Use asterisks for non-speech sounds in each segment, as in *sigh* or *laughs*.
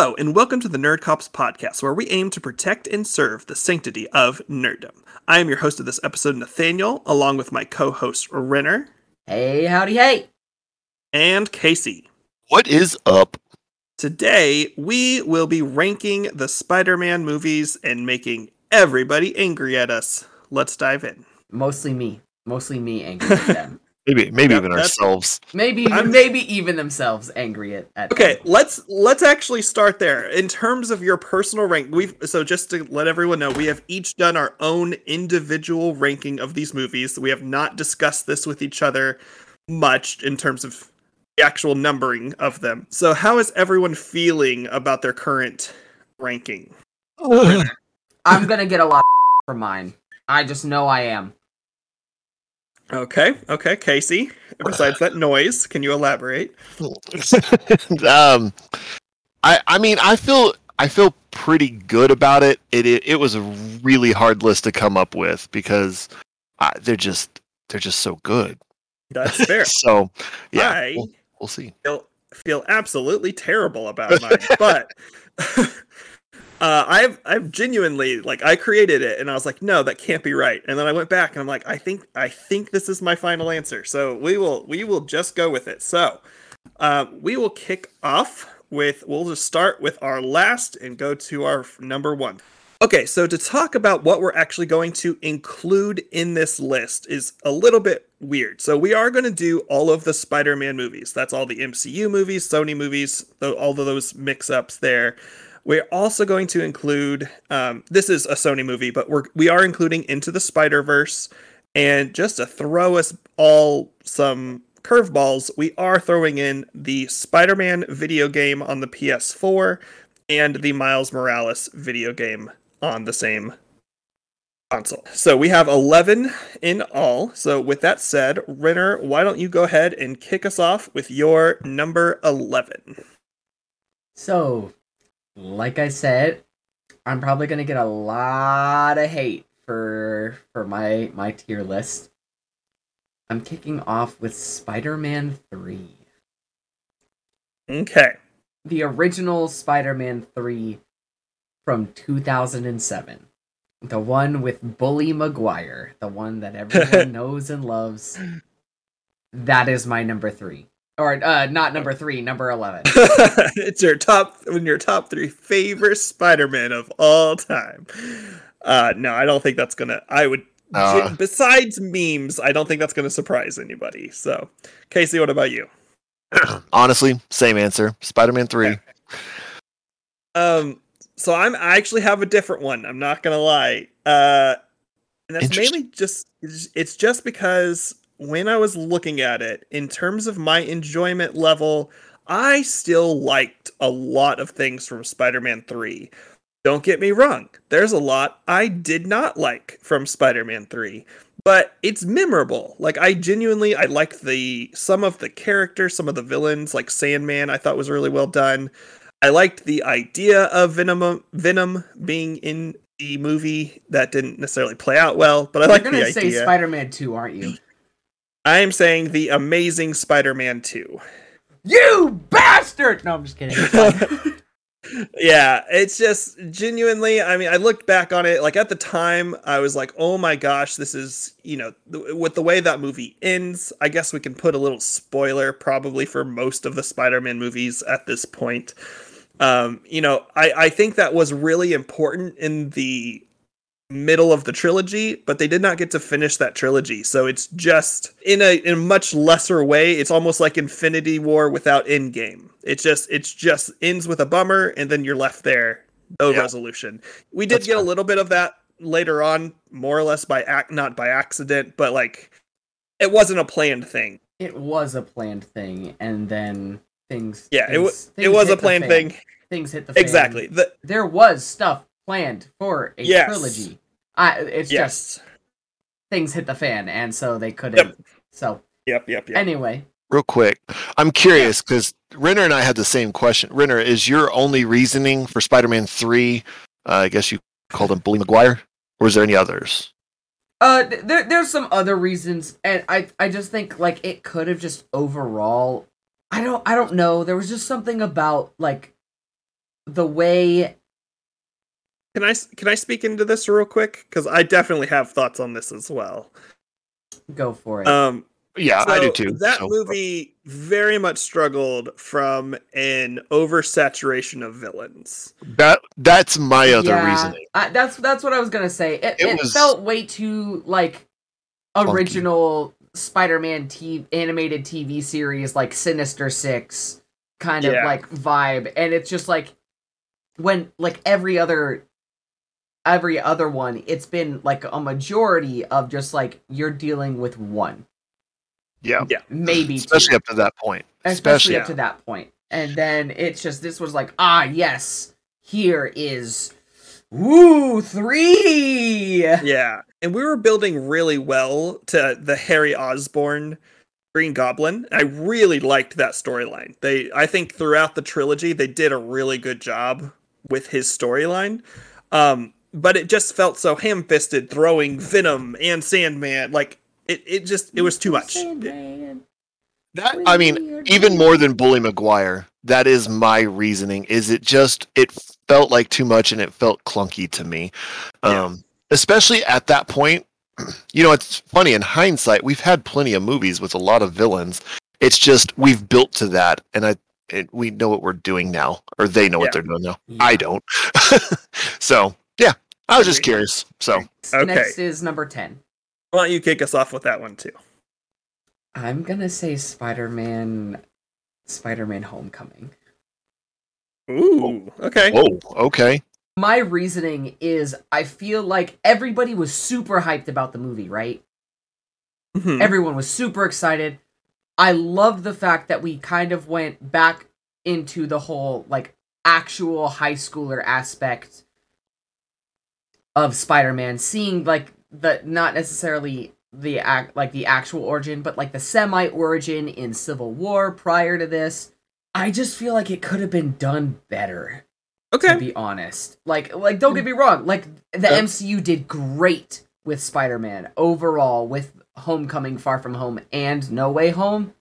Hello, and welcome to the Nerd Cops podcast, where we aim to protect and serve the sanctity of nerddom. I am your host of this episode, Nathaniel, along with my co host, Renner. Hey, howdy, hey. And Casey. What is up? Today, we will be ranking the Spider Man movies and making everybody angry at us. Let's dive in. Mostly me. Mostly me angry at them. *laughs* Maybe, maybe Yep, even ourselves. Maybe, I'm- maybe even themselves angry at. at Okay, them. let's let's actually start there. In terms of your personal rank, we've so just to let everyone know, we have each done our own individual ranking of these movies. We have not discussed this with each other much in terms of the actual numbering of them. So how is everyone feeling about their current ranking? I'm gonna get a lot *laughs* for mine. I just know I am. Okay, okay, Casey. Besides that noise, can you elaborate? *laughs* um, I, I mean, I feel, I feel pretty good about it. It, it, it was a really hard list to come up with because uh, they're just, they're just so good. That's *laughs* fair. so, yeah, I we'll, we'll see. feel feel absolutely terrible about mine, but *laughs* uh, I've I've genuinely like I created it and I was like, no, that can't be right. And then I went back and I'm like, I think I think this is my final answer. So we will we will just go with it. So uh, we will kick off with we'll just start with our last and go to our number one. Okay, so to talk about what we're actually going to include in this list is a little bit weird. So we are going to do all of the Spider-Man movies. That's all the MCU movies, Sony movies, all of those mix-ups there. We're also going to include. Um, this is a Sony movie, but we're we are including Into the Spider Verse, and just to throw us all some curveballs, we are throwing in the Spider-Man video game on the PS4 and the Miles Morales video game on the same console. So we have 11 in all. So with that said, Renner, why don't you go ahead and kick us off with your number 11? So, like I said, I'm probably gonna get a lot of hate for for my my tier list. I'm kicking off with Spider-Man Three, Okay. the original Spider-Man Three from 2007. The one with Bully Maguire, the one that everyone *laughs* knows and loves. That is my number three. Or uh not number three, number eleven. *laughs* it's your top in your top three favorite Spider-Man of all time. Uh no, I don't think that's gonna I would Uh. besides memes, I don't think that's gonna surprise anybody. So Casey, what about you? *clears throat* Honestly, same answer. Spider-Man Three. Um, so I'm I actually have a different one. I'm not gonna lie. Uh, and that's mainly just it's it's just because when I was looking at it, in terms of my enjoyment level, I still liked a lot of things from Spider-Man Three. Don't get me wrong. There's a lot I did not like from Spider-Man 3, but it's memorable. Like I genuinely I like the some of the characters, some of the villains like Sandman I thought was really well done. I liked the idea of Venom Venom being in the movie that didn't necessarily play out well, but I like You're the gonna say. Spider-Man 2, aren't you? I am saying the Amazing Spider-Man 2. You bastard! No, I'm just kidding. *laughs* Yeah, it's just genuinely. I mean, I looked back on it. Like at the time, I was like, "Oh my gosh, this is you know, th- with the way that movie ends." I guess we can put a little spoiler probably for most of the Spider-Man movies at this point. Um, you know, I I think that was really important in the middle of the trilogy, but they did not get to finish that trilogy. So it's just in a in a much lesser way. It's almost like Infinity War without Endgame. It's just it's just ends with a bummer, and then you're left there, no Yeah. resolution. We did That's get a little bit of that later on, more or less by act, not by accident, but like it wasn't a planned thing. it was a planned thing, and then things. Yeah, it things, was it was a planned thing. Things hit the fan. Exactly. The, There was stuff planned for a Yes. trilogy. I, it's just things hit the fan, and so they couldn't. So Yep. Yep. Yep. anyway, Real quick, I'm curious because Renner and I had the same question. Renner, is your only reasoning for Spider-Man Three? Uh, I guess you called him Bully Maguire, or is there any others? Uh, there there's some other reasons, and I I just think like it could have just overall, I don't I don't know. There was just something about like the way Can I can I speak into this real quick? Because I definitely have thoughts on this as well. go for it. Um, Yeah, I do too. That so- movie very much struggled from an oversaturation of villains. That that's my other Yeah, reasoning. I, that's that's what I was gonna say. It, It it, felt way too like Clunky. original Spider-Man t- animated TV series, like Sinister Six kind of like vibe, and it's just like when like every other every other one, it's been like a majority of just like you're dealing with one, Yeah, Yeah. maybe *laughs* two especially up to that point. especially up yeah. to that point. And then it's just this was like, ah, yes, here is woo three. Yeah, and we were building really well to the Harry Osborn Green Goblin. I really liked that storyline. They, I think, throughout the trilogy, they did a really good job with his storyline. Um, but it just felt so ham-fisted, throwing Venom and Sandman. Like it, it just, it was too much. Sandman. That I mean, even more than Bully Maguire, that is my reasoning. Is it just it felt like too much and it felt clunky to me, Yeah. um, especially at that point. *clears throat* You know, it's funny in hindsight. We've had plenty of movies with a lot of villains. It's just we've built to that, and I it, we know what we're doing now, or they know Yeah. what they're doing now. Yeah. I don't. *laughs* so yeah, I was just curious. So Okay. Next is number ten. Why don't you kick us off with that one too? I'm gonna say Spider-Man. Spider-Man: Homecoming. Ooh, okay. oh, okay, My reasoning is I feel like everybody was super hyped about the movie, right? Mhm. Everyone was super excited. I love the fact that we kind of went back into the whole like actual high schooler aspect of Spider-Man, seeing like the not necessarily the act like the actual origin, but like the semi origin in Civil War prior to this. I just feel like it could have been done better Okay. to be honest. Like like don't get me wrong, like the Yeah. MCU did great with Spider-Man overall with Homecoming, Far From Home and No Way Home.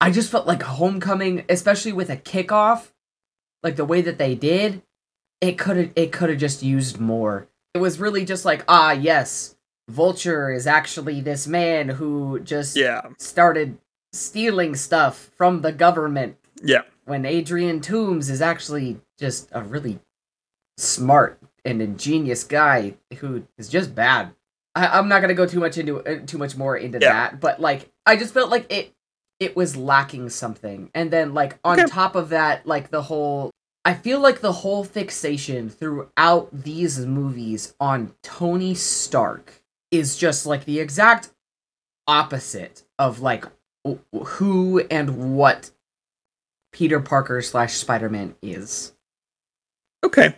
I just felt like Homecoming, especially with a kickoff, like the way that they did, it could have it could have just used more. It was really just like, ah, yes, Vulture is actually this man who just Yeah. started stealing stuff from the government Yeah. when Adrian Toombs is actually just a really smart and ingenious guy who is just bad. I, I'm not gonna go too much into uh, too much more into Yeah. that, but like I just felt like it it was lacking something, and then like on Okay. top of that, like the whole I feel like the whole fixation throughout these movies on Tony Stark is just like the exact opposite of like who and what Peter Parker slash Spider Man is. Okay.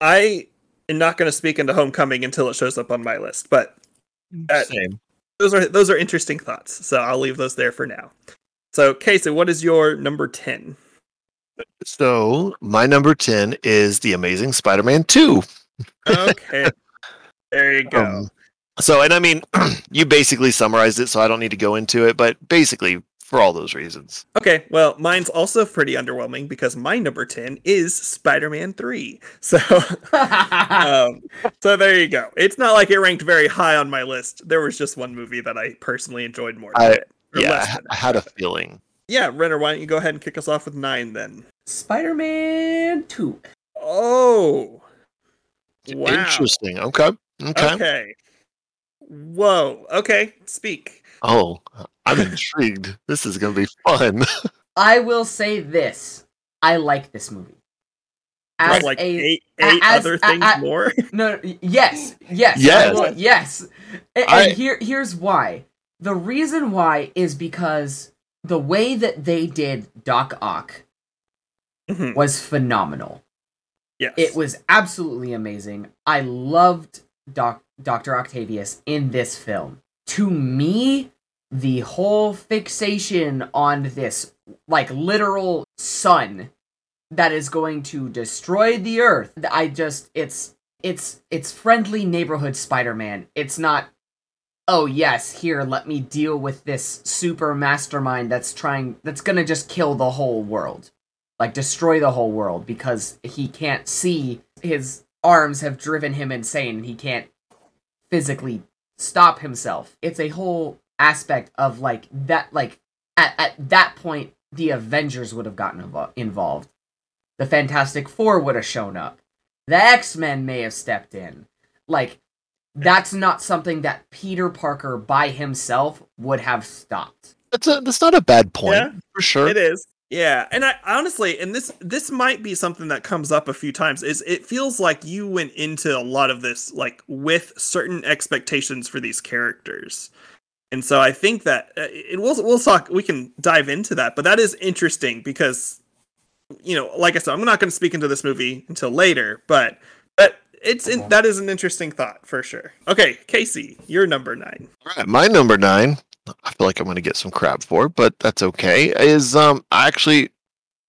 I am not going to speak into Homecoming until it shows up on my list, but Uh, same. those are those are interesting thoughts. So I'll leave those there for now. So Casey, what is your number ten? So my number ten is the Amazing Spider-Man two. Okay. there you go. Um, so, and I mean, *clears throat* you basically summarized it, so I don't need to go into it. But basically, for all those reasons, okay, well, mine's also pretty underwhelming because my number ten is Spider-Man three. *laughs* So um, so there you go. It's not like it ranked very high on my list. There was just one movie that I personally enjoyed more. Than I- it, yeah, I, than I it. had a feeling. Yeah, Renner, why don't you go ahead and kick us off with nine then? Spider Man 2. Oh, wow. Interesting. Okay. Okay. Okay. Whoa. Okay. Speak. Oh, I'm intrigued. This is gonna be fun. *laughs* I will say this I like this movie. As like a eight, a- eight as- other a- things a- more. *laughs* No, no, yes, yes, Yes. I will- yes. And, and I- here, here's why. The reason why is because the way that they did Doc Ock Mhm. was phenomenal. yes. It was absolutely amazing. I loved Doc Dr. Octavius in this film. To me, the whole fixation on this like literal sun that is going to destroy the earth. I just it's it's it's friendly neighborhood Spider-Man. It's not oh yes, here let me deal with this super mastermind that's trying that's going to just kill the whole world. like destroy the whole world because he can't see his arms have driven him insane and he can't physically stop himself. It's a whole aspect of like that like at, at that point the Avengers would have gotten invo- involved. The Fantastic Four would have shown up. The X-Men may have stepped in. Like that's not something that Peter Parker by himself would have stopped. That's a that's not a bad point Yeah, for sure. It is. Yeah, and I honestly, and this this might be something that comes up a few times. Is it feels like you went into a lot of this like with certain expectations for these characters, and so I think that uh, it we'll we'll talk. We can dive into that, but that is interesting because you know, like I said, I'm not going to speak into this movie until later, but but it's in, that is an interesting thought for sure. Okay, Casey, you're number nine. All right, my number nine. I feel like I'm going to get some crap for, but that's okay. Is um, I actually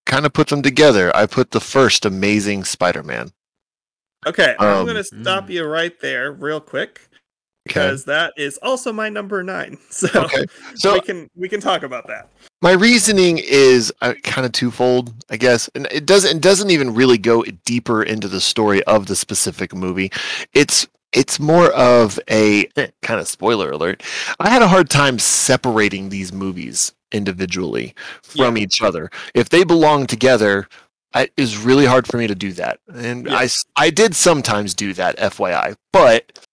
kind of put them together. I put the first Amazing Spider-Man. Okay, I'm Um, going to stop mm. you right there, real quick. Okay. because that is also my number nine. *laughs* So, Okay. So we can we can talk about that. my reasoning is uh, kind of twofold, I guess, and it doesn't it doesn't even really go deeper into the story of the specific movie. It's it's more of a kind of spoiler alert. I had a hard time separating these movies individually from each other. If they belong together, it is really hard for me to do that, and Yeah. I I did sometimes do that, FYI, but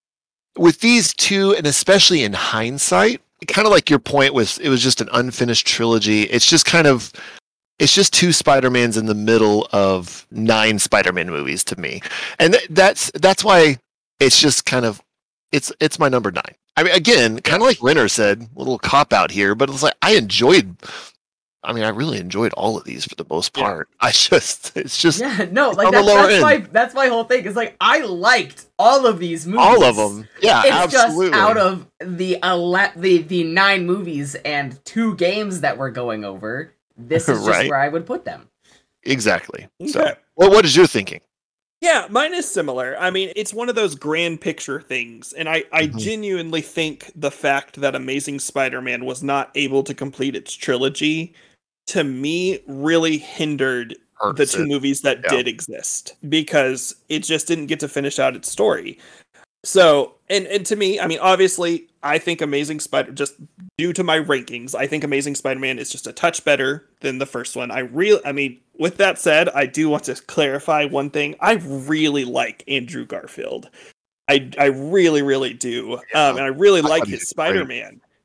with these two, and especially in hindsight, kind of like your point was, it was just an unfinished trilogy. It's just kind of, it's just two Spider Mans in the middle of nine Spider Man movies to me, and th- that's that's why it's just kind of, it's it's my number nine. I mean, again, kind of like Renner said, a little cop out here, but it's like I enjoyed. I mean, I really enjoyed all of these for the most Yeah. part. *laughs* I just, it's just Yeah, no, like on that's, lower that's end. my that's my whole thing. Is like I liked all of these movies. all of them. Yeah, It's absolutely. just out of the ele- the the nine movies and two games that we're going over. This is *laughs* just Right. where I would put them. exactly. So, well, what is your thinking? Yeah, mine is similar. I mean, it's one of those grand picture things, and I I Mhm. genuinely think the fact that Amazing Spider-Man was not able to complete its trilogy to me really hindered the two it. movies that Yeah. did exist because it just didn't get to finish out its story. So, and and to me, I mean, obviously, I think Amazing Spider just due to my rankings, I think Amazing Spider-Man is just a touch better than the first one. I real I mean, with that said, I do want to clarify one thing. I really like Andrew Garfield. I I really really do. Yeah. Um and I really I like his great.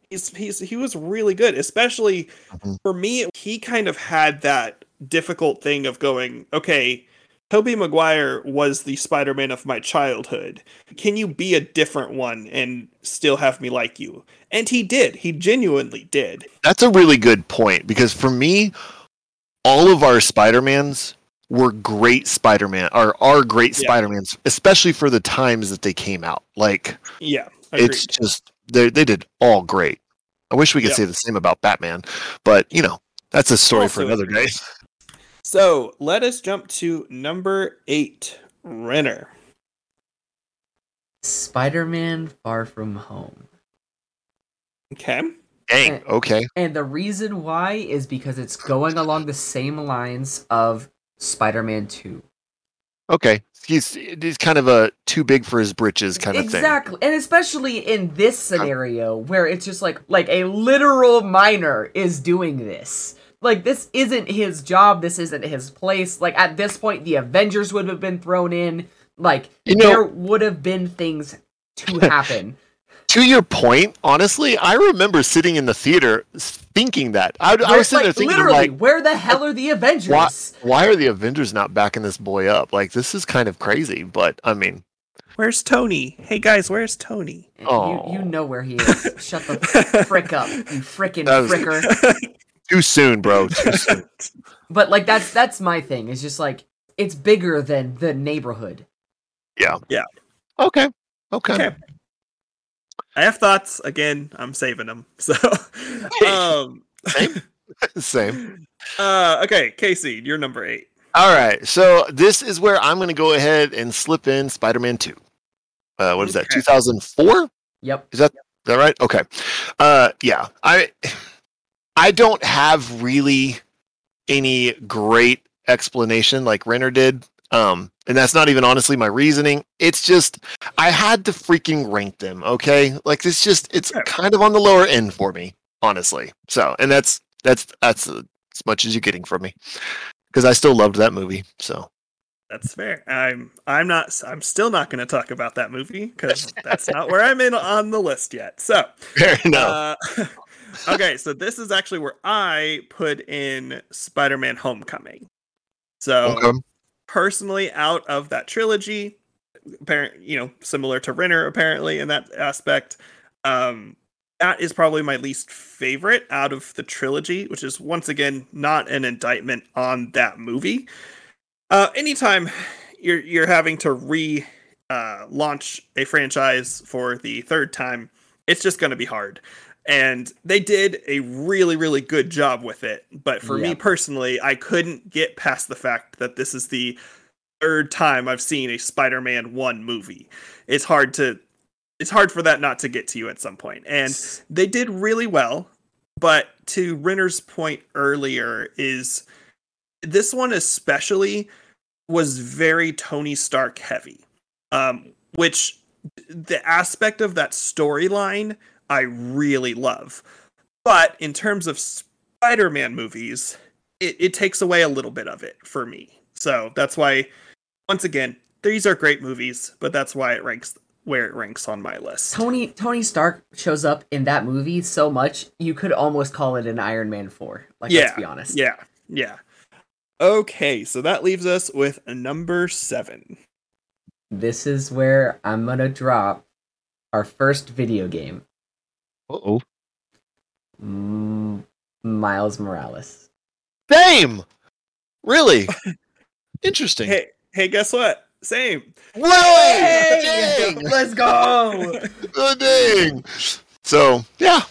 He's he's he was really good, especially Mhm. for me he kind of had that difficult thing of going, okay, Tobey Maguire was the Spider-Man of my childhood. Can you be a different one and still have me like you? And he did. He genuinely did. That's a really good point because for me, all of our Spider-Mans were great Spider-Man or are great Yeah. Spider-Mans, especially for the times that they came out. Like Yeah. it's just they they did all great. I wish we could Yeah. say the same about Batman, but you know, that's a story for another day. So let us jump to number eight, Renner. Spider-Man: Far From Home. Okay. Dang, okay. And the reason why is because it's going along the same lines of Spider-Man 2. Okay. He's he's kind of a too big for his britches kind of thing. exactly. And especially in this scenario where it's just like like a literal minor is doing this. Like this isn't his job, this isn't his place. Like at this point the Avengers would have been thrown in. Like You know- there would have been things to *laughs* happen. To your point, honestly, I remember sitting in the theater thinking that. I, I was sitting there thinking, literally, like, where the hell are the Avengers? why, why are the Avengers not backing this boy up? Like, this is kind of crazy, but I mean, Where's Tony? Hey guys, where's Tony? You, you know where he is. *laughs* Shut the frick up, you frickin' was- fricker. *laughs* too soon, bro. Too soon. *laughs* But like that's that's my thing. It's just like it's bigger than the neighborhood. Yeah. Yeah. Okay. Okay. Okay. I have thoughts. Again, I'm saving them. So, *laughs* um, Same. *laughs* Same. uh, okay, Casey, you're number eight. All right. So this is where I'm going to go ahead and slip in Spider-Man 2. Uh, what is that? Okay. 2004? Yep. Is that right? Okay. Uh, yeah. I I don't have really any great explanation like Renner did. Um, and that's not even honestly my reasoning. It's just I had to freaking rank them. Okay, like it's just it's kind of on the lower end for me, honestly. So, and that's that's that's uh, as much as you're getting from me because I still loved that movie. So, That's fair. I'm I'm not I'm still not going to talk about that movie because *laughs* that's not where I'm in on the list yet. So fair enough. uh, *laughs* okay, so this is actually where I put in Spider-Man: Homecoming. So Okay. Personally, out of that trilogy, apparent you know similar to Renner apparently in that aspect, um, that is probably my least favorite out of the trilogy, which is once again not an indictment on that movie. Uh, anytime you're you're having to re uh, launch a franchise for the third time, it's just going to be hard. And they did a really really good job with it. But for me personally, I couldn't get past the fact that this is the third time I've seen a Spider-Man one movie. It's hard to it's hard for that not to get to you at some point. And they did really well. But to Renner's point earlier, is this one especially was very Tony Stark heavy, um, which the aspect of that storyline I really love. But in terms of Spider Man movies, it, it takes away a little bit of it for me. So that's why, once again, these are great movies, but that's why it ranks where it ranks on my list. Tony Tony Stark shows up in that movie so much you could almost call it an Iron Man four. Like Yeah, let's be honest. Yeah, yeah. Okay, so that leaves us with number seven. This is where I'm gonna drop our first video game, oh, mm, Miles Morales. same. Really *laughs* interesting. Hey, hey, guess what? Same. Really? Dang. Let's go. *laughs* Oh, dang. So yeah,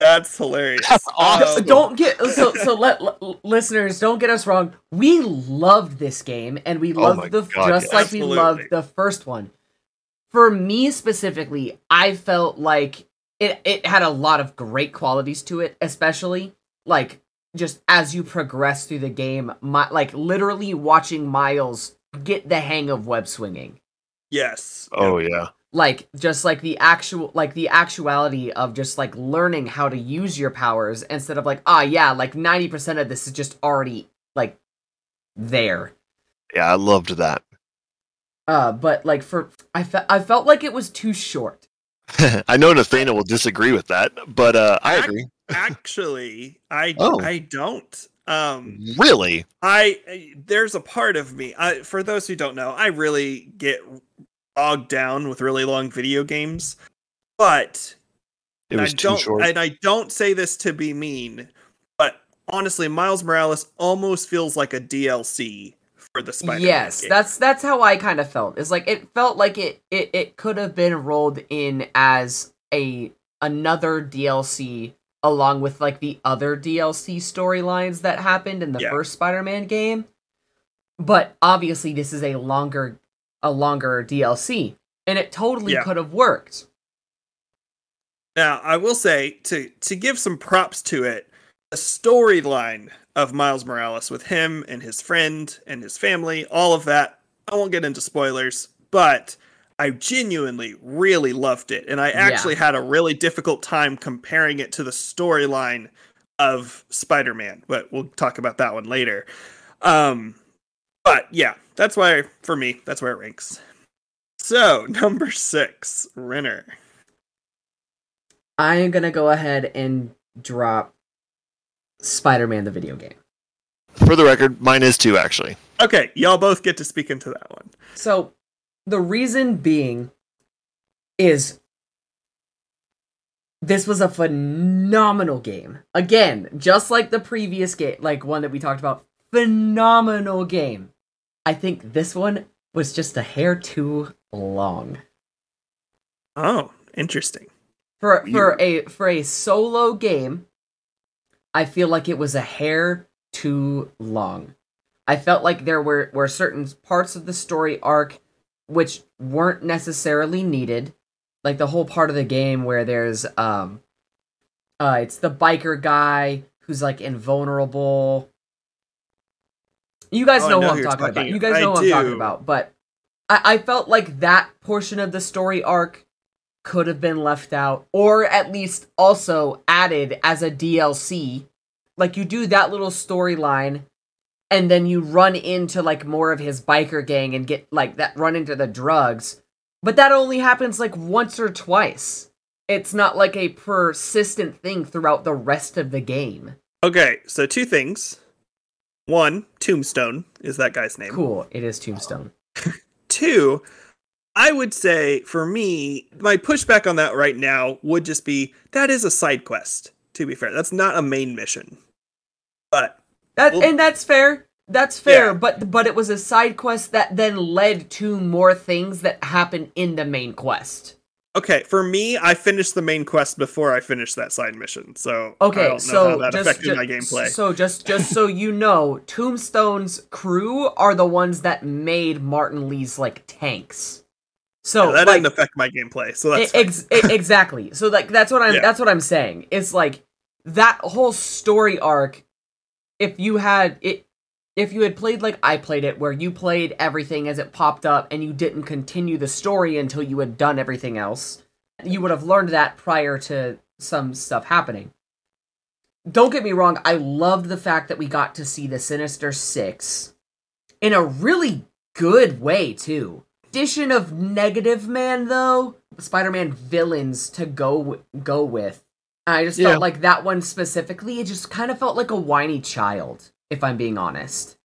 That's hilarious. That's awesome. Um, don't get so so let l- listeners don't get us wrong. We loved this game and we Oh loved my the God, just yes. like we loved the first one. For me specifically, I felt like it it had a lot of great qualities to it, especially like just as you progress through the game, my, like literally watching Miles get the hang of web swinging yes. oh yeah. like just like the actual like the actuality of just like learning how to use your powers instead of like ah yeah like 90% of this is just already like there Yeah, I loved that. uh but like for i fe- i felt like it was too short *laughs* I know Nathaniel will disagree with that, but uh, I agree. Actually, I Oh. I don't. Um, Really? I there's a part of me. I, for those who don't know, I really get bogged down with really long video games, but It was I too don't, short. And I don't say this to be mean, but honestly, Miles Morales almost feels like a DLC for the Spider-Man. yes game. that's that's how i kind of felt it's like it felt like it it, it could have been rolled in as a another dlc along with like the other dlc storylines that happened in the Yeah. first spider-man game but obviously this is a longer a longer dlc and it totally Yeah. could have worked Now, I will say to to give some props to it, the storyline of Miles Morales with him and his friend and his family, all of that. I won't get into spoilers, but I genuinely really loved it, and I actually had a really difficult time comparing it to the storyline of Spider-Man. But we'll talk about that one later. Um, but yeah, that's why for me, that's where it ranks. So *laughs* number six, Renner. i am gonna go ahead and drop spider-man the video game For the record, mine is two actually. Okay, y'all both get to speak into that one. So, the reason being is this was a phenomenal game. Again, just like the previous game, like one that we talked about, phenomenal game. I think this one was just a hair too long. Oh, interesting. For for a for a solo game, I feel like it was a hair too long. I felt like there were were certain parts of the story arc which weren't necessarily needed, like the whole part of the game where there's um uh it's the biker guy who's like invulnerable You guys Oh, know, know who I'm you're talking about. You guys I know what I'm talking about. But I, I felt like that portion of the story arc could have been left out, or at least also added as a DLC. Like you do that little storyline, and then you run into like more of his biker gang and get like that run into the drugs. But that only happens like once or twice. It's not like a persistent thing throughout the rest of the game. Okay, so two things. One, Tombstone is that guy's name. Cool, it is Tombstone. *laughs* Two, I would say for me, my pushback on that right now would just be that is a side quest. To be fair, that's not a main mission. But That Well- and that's fair. That's fair, Yeah. but but it was a side quest that then led to more things that happen in the main quest. okay, for me, I finished the main quest before I finished that side mission. So I Okay, don't know so how that just, affected ju- my gameplay. So just just so you know, Tombstone's crew are the ones that made Martin Li's like tanks. So Yeah, that like, didn't affect my gameplay. So that's ex- exactly. So like that's what I'm Yeah. that's what I'm saying. It's like that whole story arc if you had it if you had played like I played it where you played everything as it popped up and you didn't continue the story until you had done everything else, you would have learned that prior to some stuff happening. Don't get me wrong, I loved the fact that we got to see the Sinister 6 in a really good way too addition of negative man though spider-man villains to go go with i just Yeah. felt like that one specifically it just kind of felt like a whiny child if i'm being honest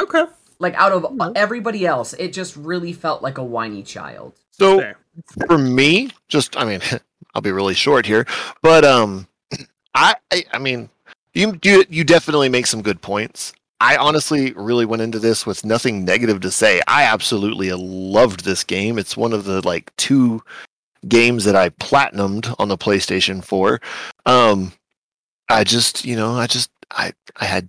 okay. like out of Mhm. everybody else it just really felt like a whiny child So Fair. for me, just I mean, *laughs* I'll be really short here, but um, *clears throat* I I, I mean, you you you definitely make some good points. I honestly really went into this with nothing negative to say. I absolutely loved this game. It's one of the like two games that I platinumed on the PlayStation 4. Um, I just, you know, I just I I had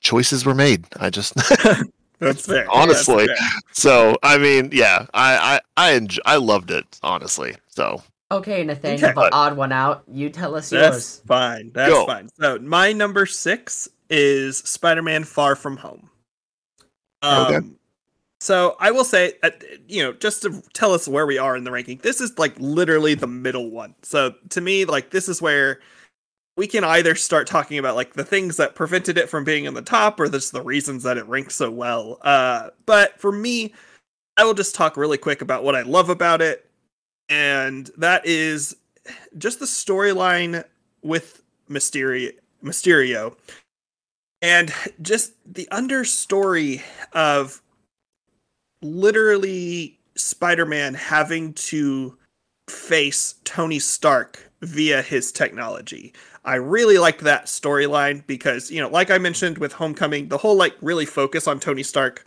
choices were made. I just *laughs* That's fair. Honestly. That's fair. so I mean, yeah, I I I enj- I loved it honestly. So okay nathaniel Okay. the odd one out you tell us That's yours fine. That's Go. fine. So my number six is Spider-Man: Far From Home. Um, Okay. So I will say, uh, you know, just to tell us where we are in the ranking, this is like literally the middle one. So to me, like this is where we can either start talking about like the things that prevented it from being in the top, or just the reasons that it ranks so well. Uh, but for me, I will just talk really quick about what I love about it, and that is just the storyline with Mysterio, Mysterio, and just the understory of literally Spider-Man having to face Tony Stark via his technology. I really liked that storyline because, you know, like I mentioned with Homecoming, the whole like really focus on Tony Stark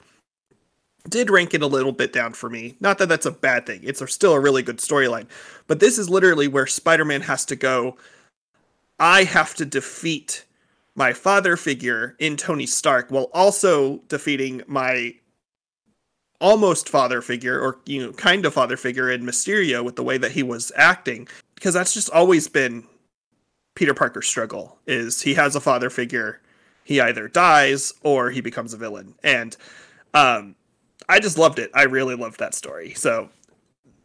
did rank it a little bit down for me. Not that that's a bad thing. It's still a really good storyline. But this is literally where Spider-Man has to go I have to defeat my father figure in Tony Stark while also defeating my almost father figure or you know kind of father figure in Mysterio with the way that he was acting because that's just always been Peter Parker's struggle is he has a father figure he either dies or he becomes a villain. And um I just loved it. I really loved that story. So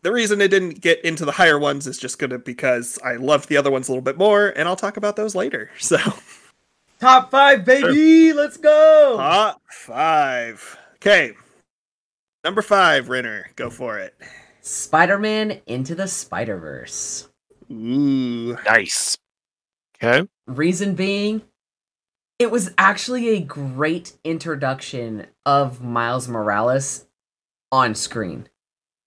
the reason it didn't get into the higher ones is just gonna because I loved the other ones a little bit more and I'll talk about those later. *laughs* So top five baby let's go Top five. Okay. Number five, Renner. Go for it. spider-man into the spider-verse Ooh. nice. Okay. Reason being, it was actually a great introduction of Miles Morales on screen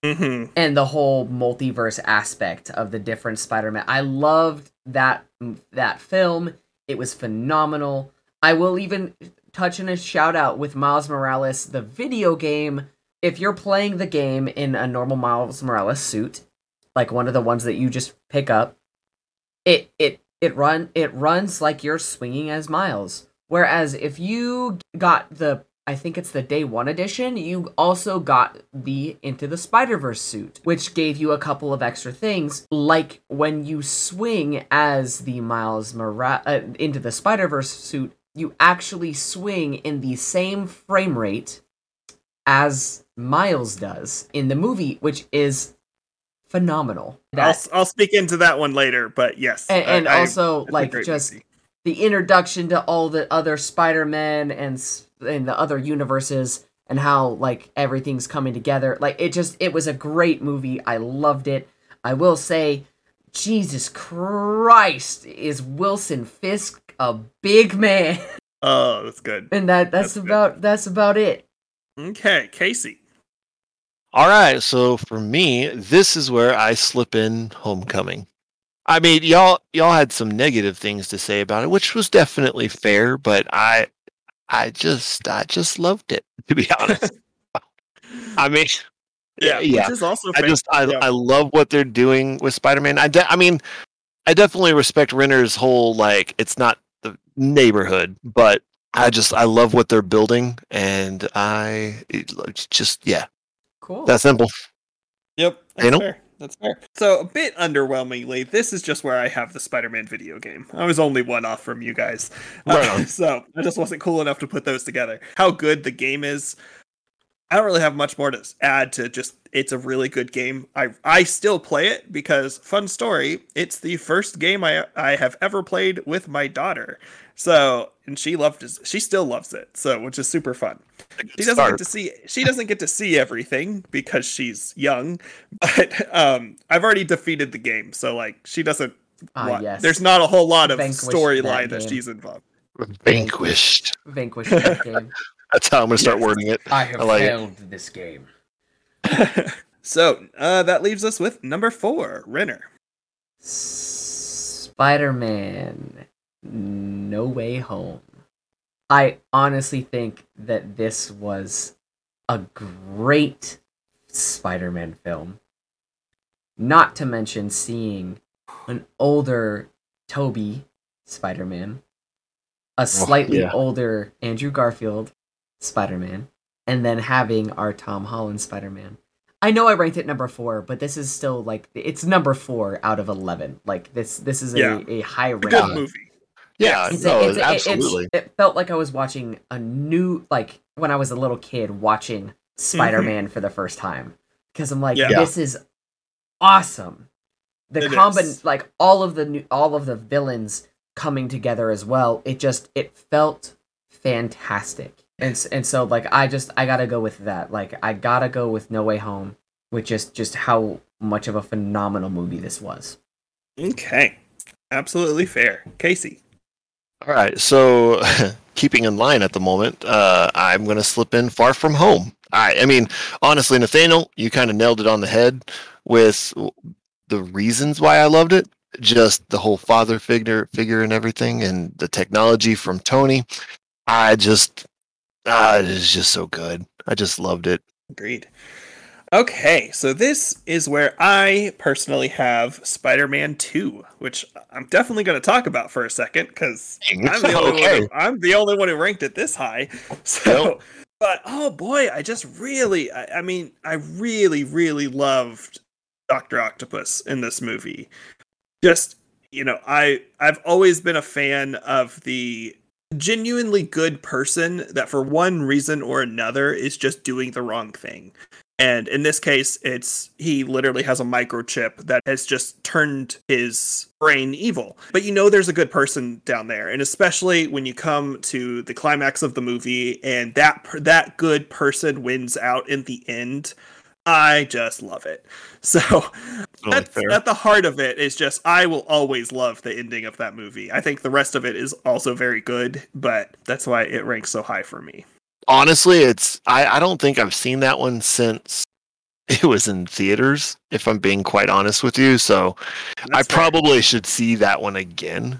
Mm-hmm. and the whole multiverse aspect of the different Spider-Man. I loved that that film. It was phenomenal. I will even touch in a shout out with Miles Morales the video game. If you're playing the game in a normal Miles Morales suit, like one of the ones that you just pick up, it it it run it runs like you're swinging as Miles. Whereas if you got the I think it's the day one edition, you also got the Into the Spider Verse suit, which gave you a couple of extra things, like when you swing as the Miles Mora- uh, Into the Spider Verse suit, you actually swing in the same frame rate as Miles does in the movie, which is phenomenal. I'll, I'll speak into that one later, but yes. and, and I- I- also a like just movie. the introduction to all the other Spider-Men and s- and the other universes and how like everything's coming together. Like it just it was a great movie. I loved it. I will say Jesus Christ is Wilson Fisk a big man. *laughs* Oh, that's good. And that that's, That's good. about that's about it. Okay, Casey. All right, so for me, this is where I slip in Homecoming. I mean, y'all y'all had some negative things to say about it, which was definitely fair, but I I just I just loved it *laughs* to be honest. *laughs* I mean, Yeah, yeah. which is also I just I Yeah. I love what they're doing with Spider-Man. I de- I mean, I definitely respect Renner's whole like it's not the neighborhood, but I just I love what they're building, and I it, just yeah, Cool. that simple. Yep, that's Daniel? fair. That's fair. So a bit underwhelmingly, this is just where I have the Spider-Man video game. I was only one off from you guys, Uh, Right on. *laughs* so I just wasn't cool enough to put those together. How good the game is, I don't really have much more to add to just. It's a really good game. I I still play it because fun story. It's the first game I I have ever played with my daughter. So and she loved it. She still loves it. So which is super fun she doesn't get to see she doesn't get to see everything because she's young *laughs* but um i've already defeated the game so like she doesn't Ah, wa- yes. there's not a whole lot of storyline that that, she's involved vanquished. Vanquished that *laughs* game. That's how I'm gonna start Yes. wording it. I have I like it. this game. *laughs* so uh that leaves us with number four renner Spider-Man No Way Home. I honestly think that this was a great Spider-Man film. Not to mention seeing an older Tobey Spider-Man, a oh, slightly yeah. older Andrew Garfield Spider-Man, and then having our Tom Holland Spider-Man. I know I ranked it number four, but this is still like it's number four out of eleven. Like this, this is a, Yeah. a high rank. good movie Yeah, It's no, it's a- it's- absolutely. it felt like I was watching a new, like when I was a little kid watching Spider-Man for the first time, because I'm like, Mm-hmm. Yeah. this is awesome. The It combin, is. like all of the new, all of the villains coming together as well. It just it felt fantastic, and and so like I just I gotta go with that. Like I gotta go with No Way Home, with just just how much of a phenomenal movie this was. okay absolutely fair casey All right, so *laughs* keeping in line at the moment, uh, I'm going to slip in Far From Home. I, I mean, honestly, Nathaniel, you kind of nailed it on the head with the reasons why I loved it. Just the whole father figure, figure, and everything, and the technology from Tony. I just, ah, it is just so good. I just loved it. Agreed. Okay, so this is where I personally have Spider-Man 2, which I'm definitely going to talk about for a second because I'm the only okay. one. Who, I'm the only one who ranked it this high. *laughs* So, but oh boy, I just really, I, I mean, I really, really loved Doctor Octopus in this movie. Just you know, I I've always been a fan of the genuinely good person that for one reason or another is just doing the wrong thing. And in this case, it's he literally has a microchip that has just turned his brain evil. But you know there's a good person down there, and especially when you come to the climax of the movie and that that good person wins out in the end. I just love it. *laughs* So Totally that's at the heart of it is just I will always love the ending of that movie. I think the rest of it is also very good, but that's why it ranks so high for me. Honestly it's I, I don't think i've seen that one since *laughs* it was in theaters if i'm being quite honest with you so i That's fair. probably should see that one again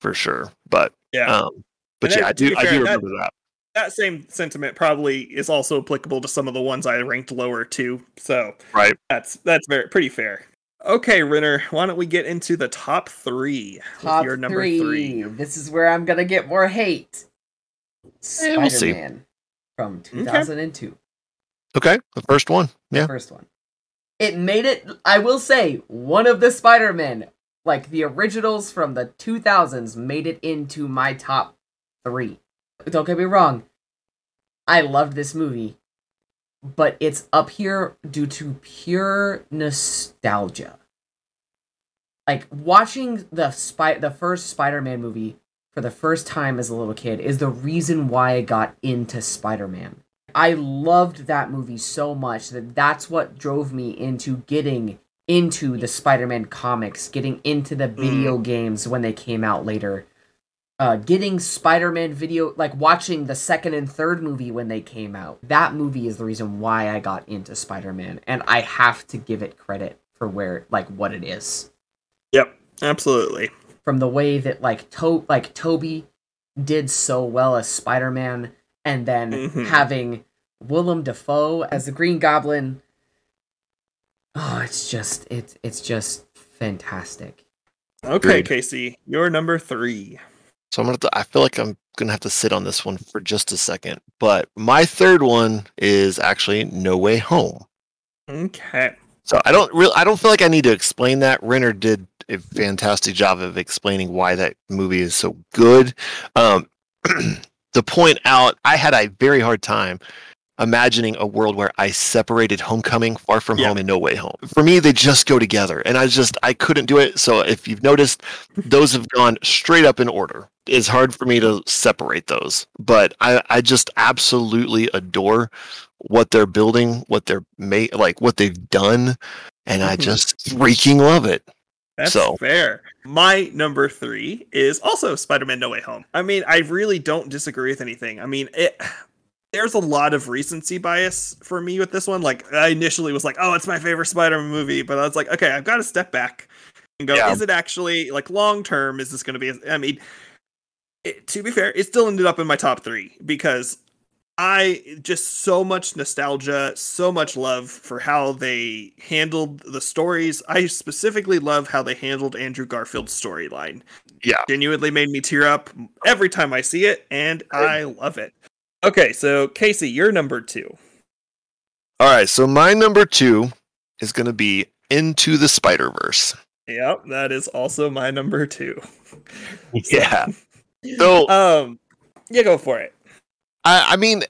for sure but yeah. um but And yeah i do be i do remember that that same sentiment probably is also applicable to some of the ones I ranked lower too. So right that's that's very pretty fair. Okay, Renner, why don't we get into the top three? with Top your number three. three. This is where I'm gonna get more hate. Eh, we'll see. Spider-Man from 2002. okay the first one the yeah first one. It made it. I will say one of the Spider-Men, like the originals from the 2000s, made it into my top 3. Don't get me wrong. I loved this movie, but it's up here due to pure nostalgia. Like watching the spy the first Spider-Man movie for the first time as a little kid is the reason why I got into Spider-Man. I loved that movie so much that that's what drove me into getting into the Spider-Man comics, getting into the video games when they came out later. Uh, getting Spider-Man video, like watching the second and third movie when they came out. That movie is the reason why I got into Spider-Man, and I have to give it credit for where, like, what it is. Yep, absolutely. From the way that, like, to- like Tobey did so well as Spider-Man, and then Mhm. having Willem Dafoe as the Green Goblin. Oh, it's just it's it's just fantastic. Okay, Agreed. Casey, you're number three. So I'm gonna. Have to, I feel like I'm gonna have to sit on this one for just a second. But my third one is actually No Way Home. Okay. So I don't really. I don't feel like I need to explain that. Renner did a fantastic job of explaining why that movie is so good. Um, *clears throat* to point out, I had a very hard time imagining a world where I separated Homecoming, Far From Yeah. Home, and No Way Home. For me, they just go together, and I just I couldn't do it. So if you've noticed, *laughs* those have gone straight up in order. It's hard for me to separate those, but I I just absolutely adore what they're building, what they're made, like what they've done, and I Mhm. just freaking love it. That's So- fair. My number three is also Spider-Man: No Way Home. I mean, I really don't disagree with anything. I mean, it. *sighs* There's a lot of recency bias for me with this one. Like, I initially was like, "Oh, it's my favorite Spider-Man movie," but I was like, "Okay, I've got to step back and go. Yeah. Is it actually like long term? Is this going to be? I mean, it, to be fair, it still ended up in my top three because I just so much nostalgia, so much love for how they handled the stories. I specifically love how they handled Andrew Garfield's storyline. Yeah. Genuinely made me tear up every time I see it, and I love it. Okay, so Casey, you're number two. All right, so my number two is going to be Into the Spider Verse. Yep, that is also my number two. *laughs* Yeah. So *laughs* Um, yeah, go for it. I, I mean,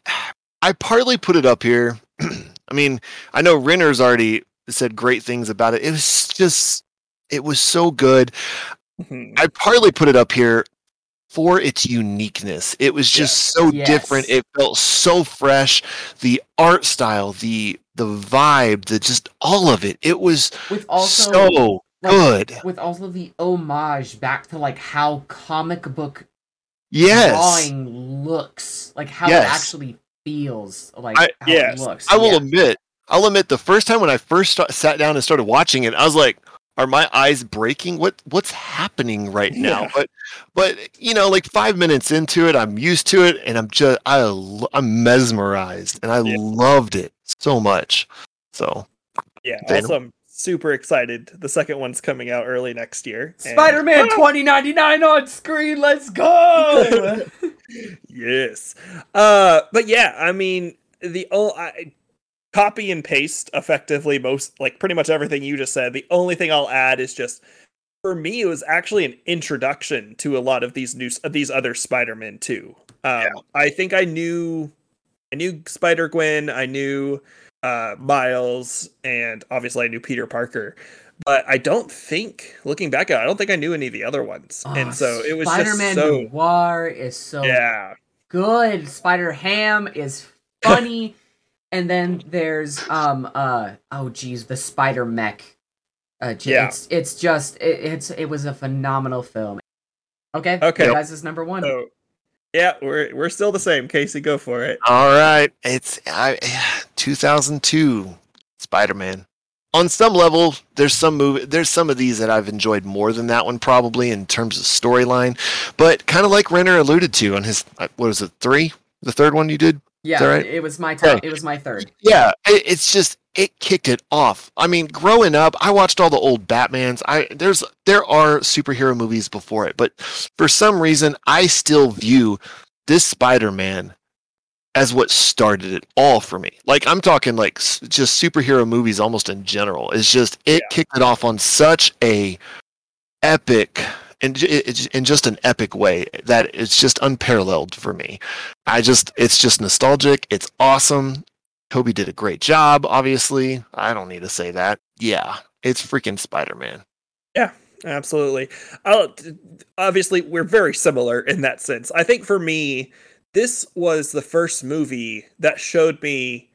I partly put it up here. *clears throat* I mean, I know Renner's already said great things about it. It was just, it was so good. Mhm. I partly put it up here for its uniqueness. It was just so Yes. different. It felt so fresh. The art style, the the vibe, the just all of it. It was With also so like, good. with also the homage back to like how comic book Yes. drawing looks, like how Yes. it actually feels, like I- how yes, it looks. I will Yeah. admit, I'll admit the first time when I first sta- sat down and started watching it, I was like, are my eyes breaking? What what's happening right now? Yeah. But but you know, like 5 minutes into it, I'm used to it and I'm just I I'm mesmerized and I Yeah. loved it so much. So, Yeah, Dana? also I'm super excited. The second one's coming out early next year. and- Spider-Man 2099 on screen. Let's go. *laughs* yes. Uh, but yeah, I mean, the o- I, copy and paste effectively most like pretty much everything you just said. The only thing I'll add is just for me, it was actually an introduction to a lot of these new uh, these other Spider-Men too. Um, I think I knew I knew Spider Gwen, I knew uh, Miles, and obviously I knew Peter Parker. But I don't think, looking back at it, I don't think I knew any of the other ones, and Oh, so it was Spider-Man just so Noir is so yeah. good. Spider Ham is funny. *laughs* and then there's um uh oh geez, the Spider Mech. Uh, Yeah. it's it's just it, it's it was a phenomenal film. Okay, Okay. you guys is number one. So yeah, we're we're still the same. Casey, go for it. all right, it's I 2002 Spider-Man. On some level, there's some movie, there's some of these that I've enjoyed more than that one probably in terms of storyline, but kind of like Renner alluded to on his uh, what was it, 3? The third one you did? yeah, right? it was my top. Okay. It was my third. Yeah, it, it's just it kicked it off. I mean, growing up, I watched all the old Batmans. I there's there are superhero movies before it, but for some reason, I still view this Spider-Man as what started it all for me. Like I'm talking like s- just superhero movies almost in general. It's just it kicked it off on such a epic in, in just an epic way that it's just unparalleled for me. I just it's just nostalgic. It's awesome. Tobey did a great job. Obviously, I don't need to say that. Yeah, it's freaking Spider Man. Yeah, absolutely. Uh, I'll, obviously, we're very similar in that sense. I think for me, this was the first movie that showed me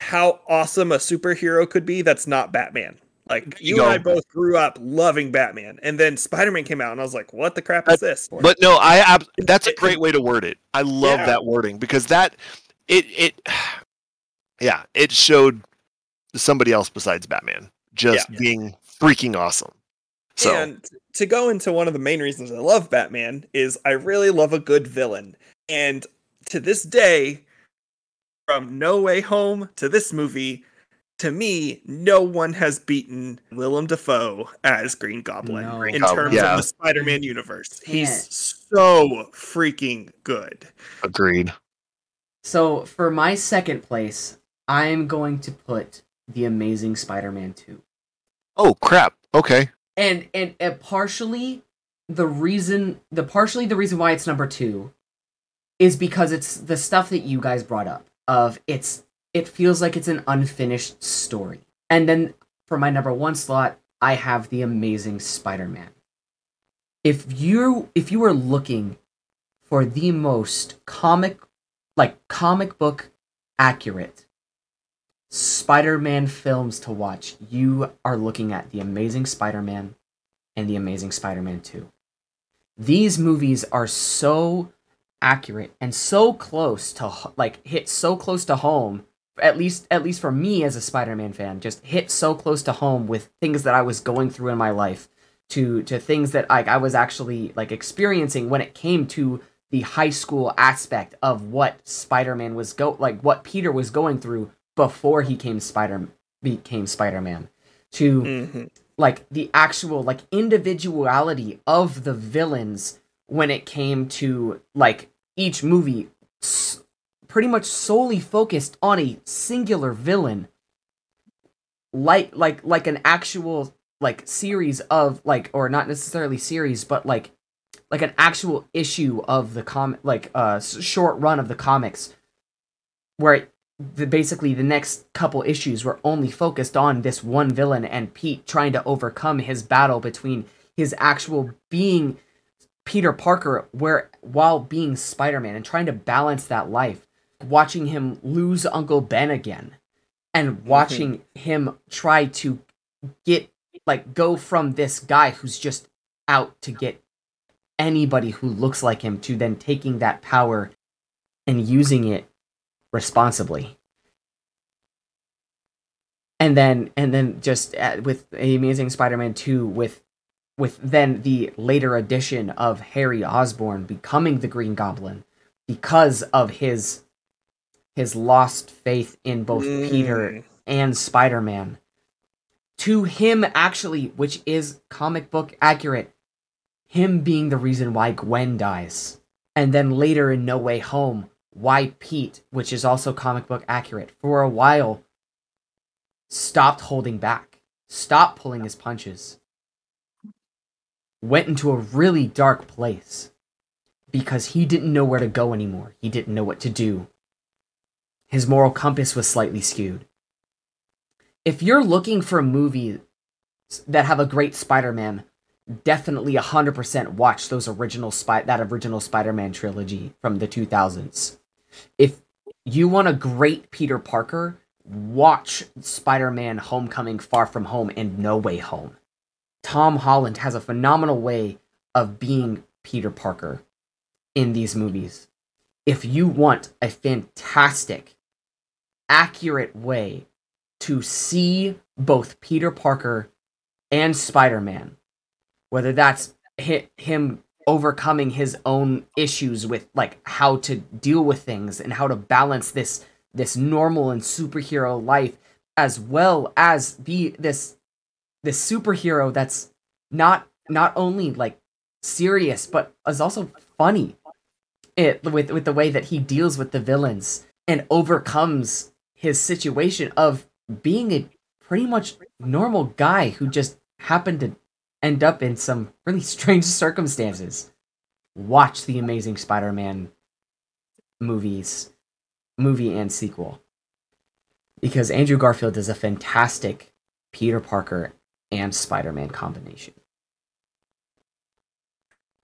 how awesome a superhero could be that's not Batman. Like you, you and I both grew up loving Batman, and then Spider Man came out, and I was like, "What the crap is this?" But no, I that's a great way to word it. I love yeah. that wording because that it it *sighs* yeah it showed somebody else besides Batman just yeah. being freaking awesome. So and to go into one of the main reasons I love Batman is I really love a good villain, and to this day, from No Way Home to this movie, to me, no one has beaten Willem Dafoe as Green Goblin no. in oh, terms yeah. of the Spider-Man universe. He's so freaking good. Agreed. So for my second place, I'm going to put The Amazing Spider-Man 2. Oh crap. Okay. And and, and partially the reason the partially the reason why it's number 2 is because it's the stuff that you guys brought up of it's it feels like it's an unfinished story. And then for my number 1 slot, I have the amazing Spider-Man. If you if you are looking for the most comic like comic book accurate Spider-Man films to watch, you are looking at The Amazing Spider-Man and The Amazing Spider-Man 2. These movies are so accurate and so close to like hit so close to home at least at least for me as a Spider-Man fan just hit so close to home with things that I was going through in my life to to things that like I was actually like experiencing when it came to the high school aspect of what Spider-Man was go like what Peter was going through before he came Spider became Spider-Man to mm-hmm. like the actual like individuality of the villains when it came to like each movie s- pretty much solely focused on a singular villain. Like like like an actual like series of like or not necessarily series but like like an actual issue of the comic like uh short run of the comics. Where the basically the next couple issues were only focused on this one villain and Pete trying to overcome his battle between his actual being Peter Parker where while being Spider-Man and trying to balance that life, watching him lose Uncle Ben again and mm-hmm. watching mm-hmm. him try to get like go from this guy who's just out to get anybody who looks like him to then taking that power and using it responsibly and then and then just uh, with amazing spider-man 2 with with then the later addition of Harry Osborn becoming the Green Goblin because of his his lost faith in both mm. Peter and Spider-Man. To him actually, which is comic book accurate, him being the reason why Gwen dies. And then later in No Way Home, why Pete, which is also comic book accurate, for a while stopped holding back, stopped pulling his punches went into a really dark place because he didn't know where to go anymore. He didn't know what to do. His moral compass was slightly skewed. If you're looking for a movie that have a great Spider-Man, definitely 100% watch those original spy that original Spider-Man trilogy from the 2000s. If you want a great Peter Parker, watch Spider-Man Homecoming, Far From Home, and No Way Home. Tom Holland has a phenomenal way of being Peter Parker in these movies. If you want a fantastic, accurate way to see both Peter Parker and Spider Man, whether that's him overcoming his own issues with like how to deal with things and how to balance this this normal and superhero life as well as be this this superhero that's not not only like serious but is also funny. It with with the way that he deals with the villains and overcomes his situation of being a pretty much normal guy who just happened to end up in some really *laughs* strange circumstances, watch the Amazing Spider-Man movies, movie and sequel, because Andrew Garfield is a fantastic Peter Parker and Spider-Man combination.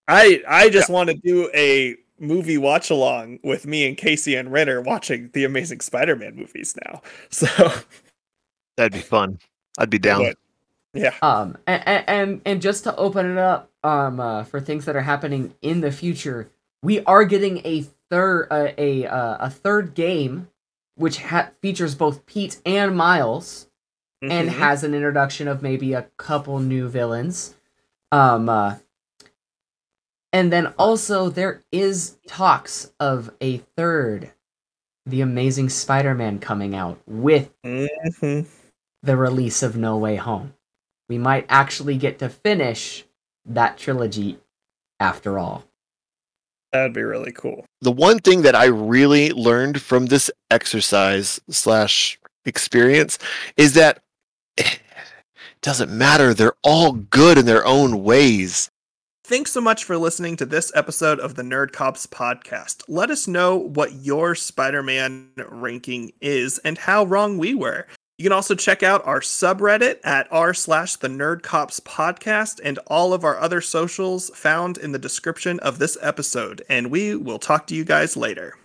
I I just want to do a movie watch along with me and Casey and Renner watching the Amazing Spider-Man movies now. *laughs* So That'd be fun. I'd be down. But, yeah. Um, and, and and just to open it up, um, uh, for things that are happening in the future, we are getting a third uh, a uh, a third game, which ha- features both Pete and Miles, and Mhm. has an introduction of maybe a couple new villains. Um, uh, and then also there is talks of a third, the Amazing Spider-Man coming out with Mhm. the release of No Way Home. We might actually get to finish that trilogy after all. that'd be really cool. the one thing that I really learned from this exercise slash experience is that it *sighs* doesn't matter. They're all good in their own ways. Thanks so much for listening to this episode of the Nerd Cops podcast. Let us know what your Spider Man ranking is and how wrong we were. You can also check out our subreddit at r slash the Nerd Cops podcast and all of our other socials found in the description of this episode. And we will talk to you guys later.